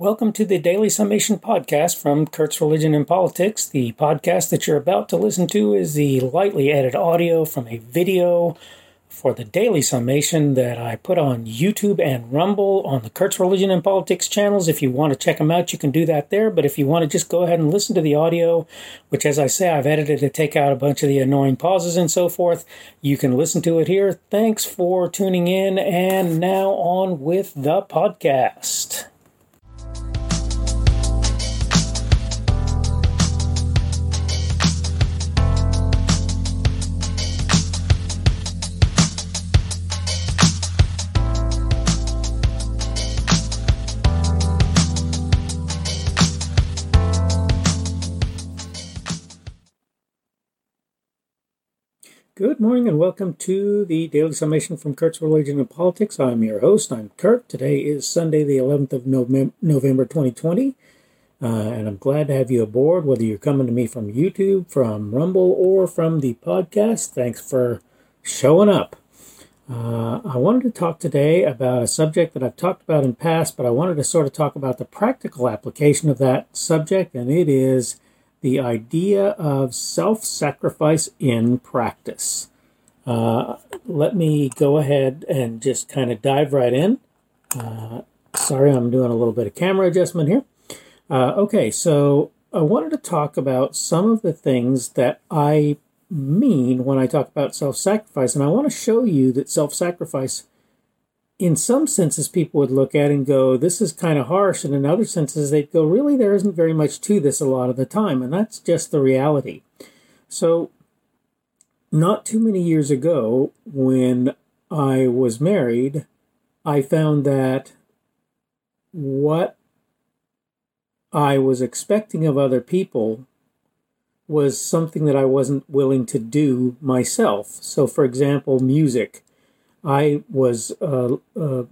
Welcome to the Daily Summation podcast from Kurt's Religion and Politics. The podcast that you're about to listen to is the lightly edited audio from a video for the Daily Summation that I put on YouTube and Rumble on the Kurt's Religion and Politics channels. If you want to check them out, you can do that there. But if you want to just go ahead and listen to the audio, which, as I say, I've edited to take out a bunch of the annoying pauses and so forth, you can listen to it here. Thanks for tuning in. And now on with the podcast. Good morning and welcome to the Daily Summation from Kurt's Religion and Politics. I'm your host. I'm Kurt. Today is Sunday, the 11th of November 2020, uh, and I'm glad to have you aboard, whether you're coming to me from YouTube, from Rumble, or from the podcast. Thanks for showing up. Uh, I wanted to talk today about a subject that I've talked about in past, but I wanted to sort of talk about the practical application of that subject, and it is the idea of self sacrifice in practice. Uh, let me go ahead and just kind of dive right in. Uh, sorry, I'm doing a little bit of camera adjustment here. Uh, okay, so I wanted to talk about some of the things that I mean when I talk about self sacrifice, and I want to show you that self sacrifice in some senses, people would look at and go, this is kind of harsh. And in other senses, they'd go, really, there isn't very much to this a lot of the time. And that's just the reality. So, not too many years ago, when I was married, I found that what I was expecting of other people was something that I wasn't willing to do myself. So, for example, music. I was uh, uh,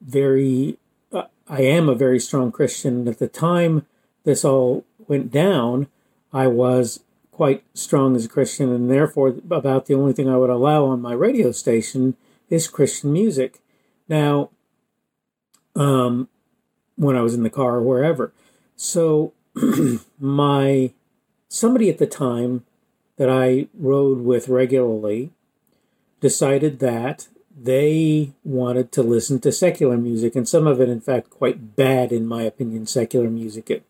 very, uh, I am a very strong Christian. At the time this all went down, I was quite strong as a Christian, and therefore, about the only thing I would allow on my radio station is Christian music. Now, um, when I was in the car or wherever. So, my somebody at the time that I rode with regularly decided that they wanted to listen to secular music, and some of it, in fact, quite bad, in my opinion, secular music. It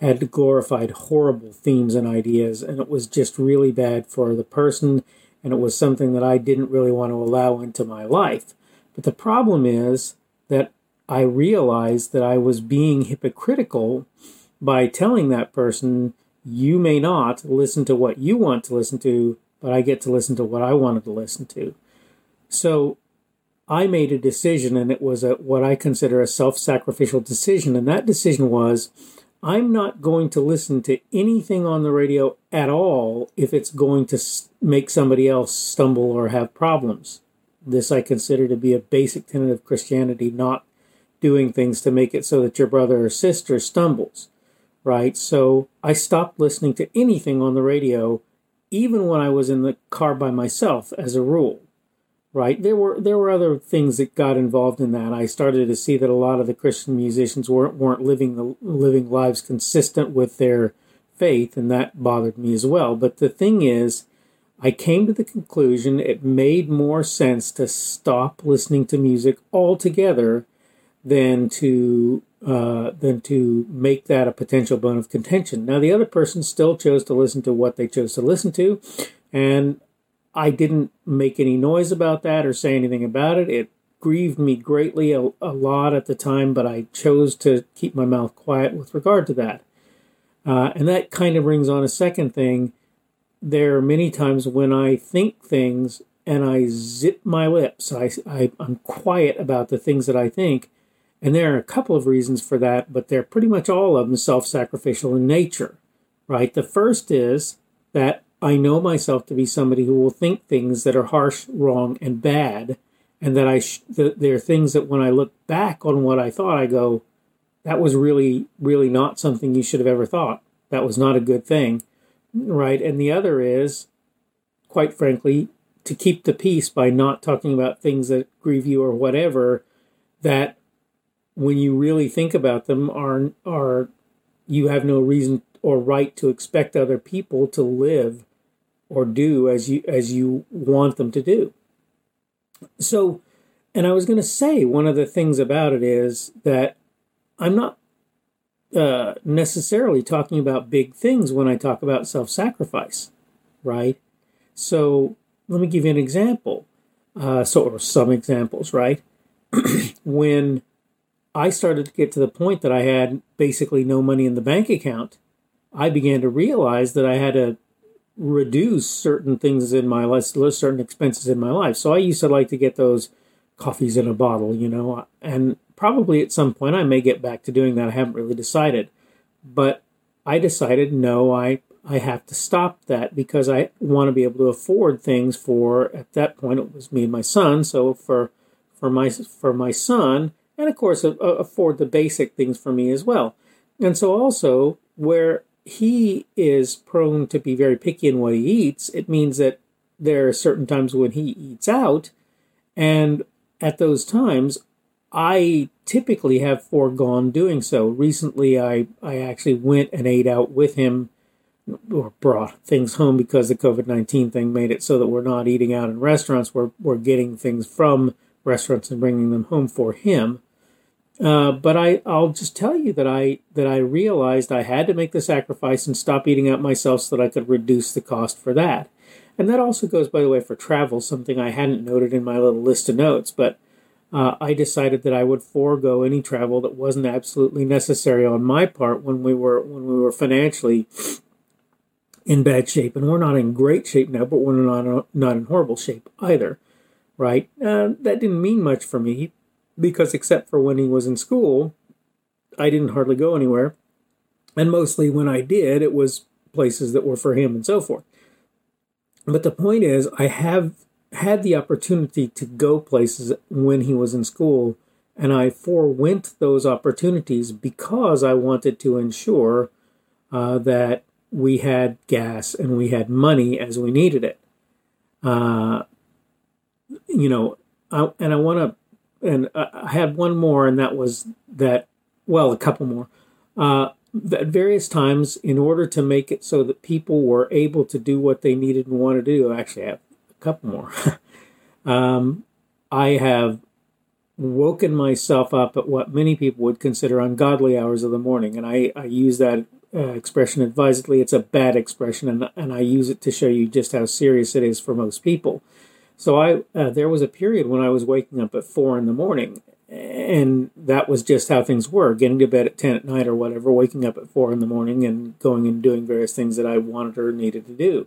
had glorified horrible themes and ideas, and it was just really bad for the person, and it was something that I didn't really want to allow into my life. But the problem is that I realized that I was being hypocritical by telling that person, you may not listen to what you want to listen to, but I get to listen to what I wanted to listen to. So I made a decision, and it was a, what I consider a self sacrificial decision. And that decision was I'm not going to listen to anything on the radio at all if it's going to make somebody else stumble or have problems. This I consider to be a basic tenet of Christianity, not doing things to make it so that your brother or sister stumbles, right? So I stopped listening to anything on the radio, even when I was in the car by myself, as a rule right? There were there were other things that got involved in that. I started to see that a lot of the Christian musicians weren't weren't living the living lives consistent with their faith, and that bothered me as well. But the thing is, I came to the conclusion it made more sense to stop listening to music altogether than to uh, than to make that a potential bone of contention. Now, the other person still chose to listen to what they chose to listen to, and I didn't make any noise about that or say anything about it. It grieved me greatly a, a lot at the time, but I chose to keep my mouth quiet with regard to that. Uh, and that kind of brings on a second thing. There are many times when I think things and I zip my lips. I, I, I'm quiet about the things that I think. And there are a couple of reasons for that, but they're pretty much all of them self sacrificial in nature, right? The first is that I know myself to be somebody who will think things that are harsh, wrong, and bad, and that I sh- that there are things that when I look back on what I thought, I go, that was really, really not something you should have ever thought. That was not a good thing, right? And the other is, quite frankly, to keep the peace by not talking about things that grieve you or whatever that when you really think about them, are are you have no reason or right to expect other people to live or do as you as you want them to do. So, and I was going to say one of the things about it is that I'm not uh, necessarily talking about big things when I talk about self-sacrifice, right? So let me give you an example. Uh, so, some examples, right? when I started to get to the point that I had basically no money in the bank account, I began to realize that I had to reduce certain things in my life, certain expenses in my life. So I used to like to get those coffees in a bottle, you know, and probably at some point I may get back to doing that. I haven't really decided. But I decided no, I I have to stop that because I want to be able to afford things for at that point it was me and my son. So for for my for my son and of course afford the basic things for me as well. And so also where he is prone to be very picky in what he eats, it means that there are certain times when he eats out, and at those times, I typically have foregone doing so. Recently, I, I actually went and ate out with him or brought things home because the COVID 19 thing made it so that we're not eating out in restaurants. We're, we're getting things from restaurants and bringing them home for him. Uh, but I, I'll just tell you that I that I realized I had to make the sacrifice and stop eating out myself so that I could reduce the cost for that. And that also goes, by the way, for travel, something I hadn't noted in my little list of notes. But uh, I decided that I would forego any travel that wasn't absolutely necessary on my part when we were when we were financially in bad shape, and we're not in great shape now, but we're not not in horrible shape either, right? Uh, that didn't mean much for me because except for when he was in school, I didn't hardly go anywhere. And mostly when I did, it was places that were for him and so forth. But the point is, I have had the opportunity to go places when he was in school, and I forewent those opportunities because I wanted to ensure uh, that we had gas and we had money as we needed it. Uh, you know, I, and I want to and I had one more, and that was that. Well, a couple more. Uh, at various times, in order to make it so that people were able to do what they needed and wanted to do, actually, I have a couple more. um, I have woken myself up at what many people would consider ungodly hours of the morning, and I, I use that uh, expression advisedly. It's a bad expression, and, and I use it to show you just how serious it is for most people. So I uh, there was a period when I was waking up at four in the morning, and that was just how things were. Getting to bed at ten at night or whatever, waking up at four in the morning, and going and doing various things that I wanted or needed to do.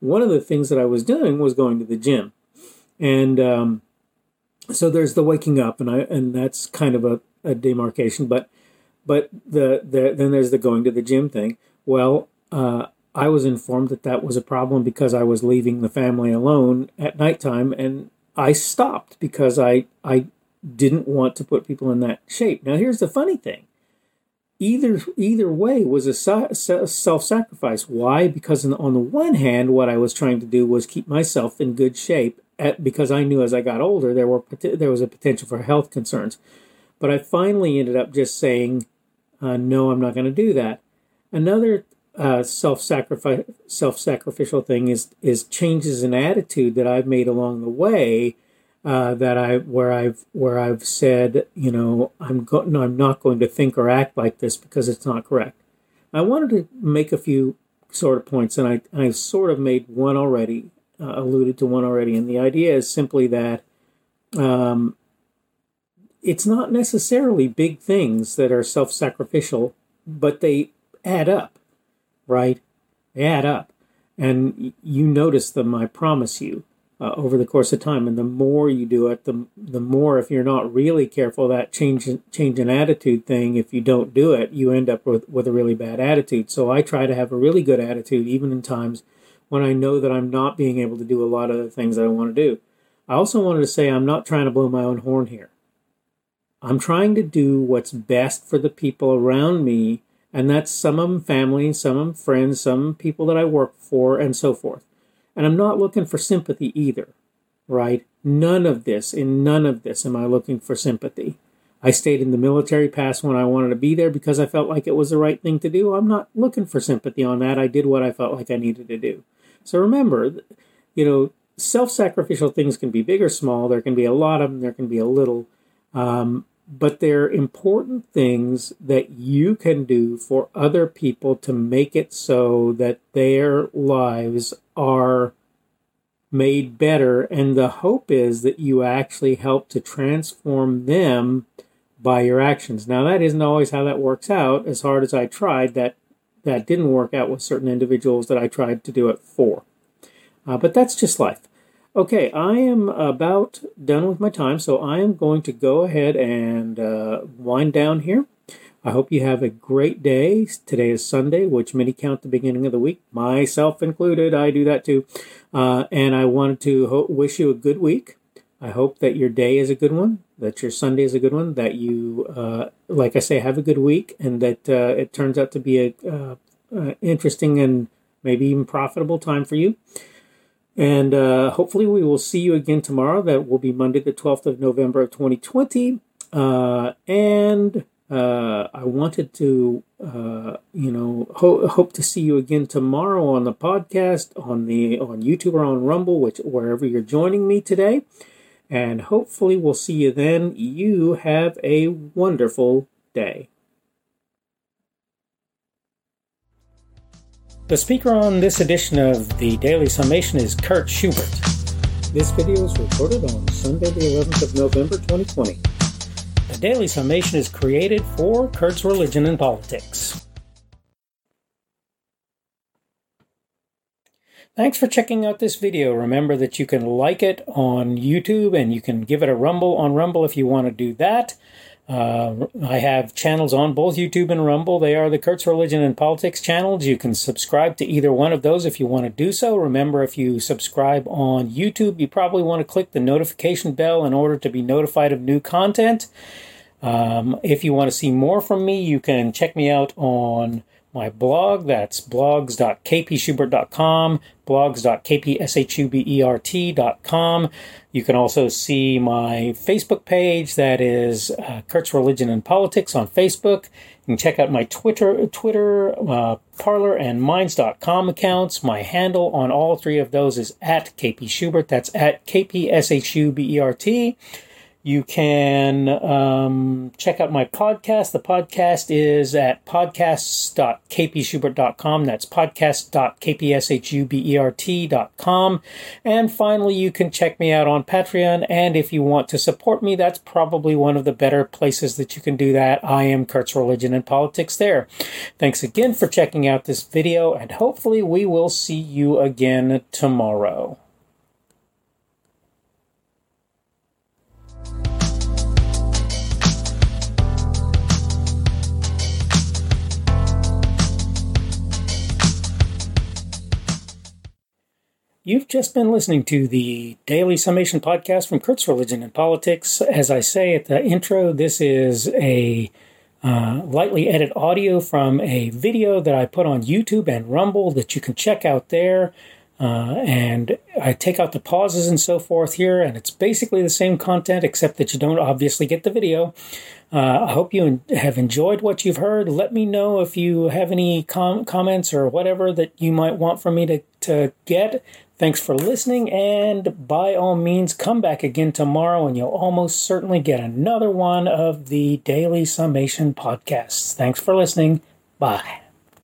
One of the things that I was doing was going to the gym, and um, so there's the waking up, and I and that's kind of a, a demarcation, but but the, the then there's the going to the gym thing. Well, uh, I was informed that that was a problem because I was leaving the family alone at nighttime, and I stopped because I I didn't want to put people in that shape. Now, here's the funny thing: either either way was a self sacrifice. Why? Because on the one hand, what I was trying to do was keep myself in good shape, at, because I knew as I got older there were there was a potential for health concerns. But I finally ended up just saying, uh, "No, I'm not going to do that." Another uh, self sacrifice self sacrificial thing is is changes in attitude that I've made along the way. Uh, that I where I've where I've said you know I'm go- no, I'm not going to think or act like this because it's not correct. I wanted to make a few sort of points, and I I sort of made one already, uh, alluded to one already, and the idea is simply that um, it's not necessarily big things that are self sacrificial, but they add up right? Add up. And you notice them, I promise you, uh, over the course of time. And the more you do it, the, the more, if you're not really careful, that change, change in attitude thing, if you don't do it, you end up with, with a really bad attitude. So I try to have a really good attitude, even in times when I know that I'm not being able to do a lot of the things that I want to do. I also wanted to say I'm not trying to blow my own horn here. I'm trying to do what's best for the people around me and that's some of them family, some of them friends, some people that I work for, and so forth. And I'm not looking for sympathy either, right? None of this, in none of this am I looking for sympathy. I stayed in the military past when I wanted to be there because I felt like it was the right thing to do. I'm not looking for sympathy on that. I did what I felt like I needed to do. So remember, you know, self sacrificial things can be big or small. There can be a lot of them, there can be a little. Um, but they're important things that you can do for other people to make it so that their lives are made better. And the hope is that you actually help to transform them by your actions. Now, that isn't always how that works out. As hard as I tried, that that didn't work out with certain individuals that I tried to do it for. Uh, but that's just life. Okay, I am about done with my time, so I am going to go ahead and uh, wind down here. I hope you have a great day. Today is Sunday, which many count the beginning of the week, myself included. I do that too. Uh, and I wanted to ho- wish you a good week. I hope that your day is a good one, that your Sunday is a good one, that you, uh, like I say, have a good week, and that uh, it turns out to be a uh, uh, interesting and maybe even profitable time for you. And uh, hopefully, we will see you again tomorrow. That will be Monday, the 12th of November of 2020. Uh, and uh, I wanted to, uh, you know, ho- hope to see you again tomorrow on the podcast, on the on YouTube or on Rumble, which wherever you're joining me today. And hopefully, we'll see you then. You have a wonderful day. The speaker on this edition of the Daily Summation is Kurt Schubert. This video is recorded on Sunday, the 11th of November, 2020. The Daily Summation is created for Kurt's Religion and Politics. Thanks for checking out this video. Remember that you can like it on YouTube and you can give it a rumble on Rumble if you want to do that. Uh, I have channels on both YouTube and Rumble. They are the Kurt's Religion and Politics channels. You can subscribe to either one of those if you want to do so. Remember, if you subscribe on YouTube, you probably want to click the notification bell in order to be notified of new content. Um, if you want to see more from me, you can check me out on my blog. That's blogs.kpschubert.com, blogs.kpshubert.com. You can also see my Facebook page. That is uh, Kurt's Religion and Politics on Facebook. You can check out my Twitter, Twitter, uh, Parler, and Minds.com accounts. My handle on all three of those is at kpschubert. That's at kpschubert. You can um, check out my podcast. The podcast is at podcasts.kpschubert.com. That's podcast.kpschubert.com. And finally, you can check me out on Patreon. And if you want to support me, that's probably one of the better places that you can do that. I am Kurt's Religion and Politics there. Thanks again for checking out this video, and hopefully, we will see you again tomorrow. You've just been listening to the Daily Summation podcast from Kurt's Religion and Politics. As I say at the intro, this is a uh, lightly edited audio from a video that I put on YouTube and Rumble that you can check out there. Uh, and I take out the pauses and so forth here, and it's basically the same content except that you don't obviously get the video. Uh, I hope you have enjoyed what you've heard. Let me know if you have any com- comments or whatever that you might want from me to, to get. Thanks for listening, and by all means, come back again tomorrow, and you'll almost certainly get another one of the Daily Summation podcasts. Thanks for listening. Bye.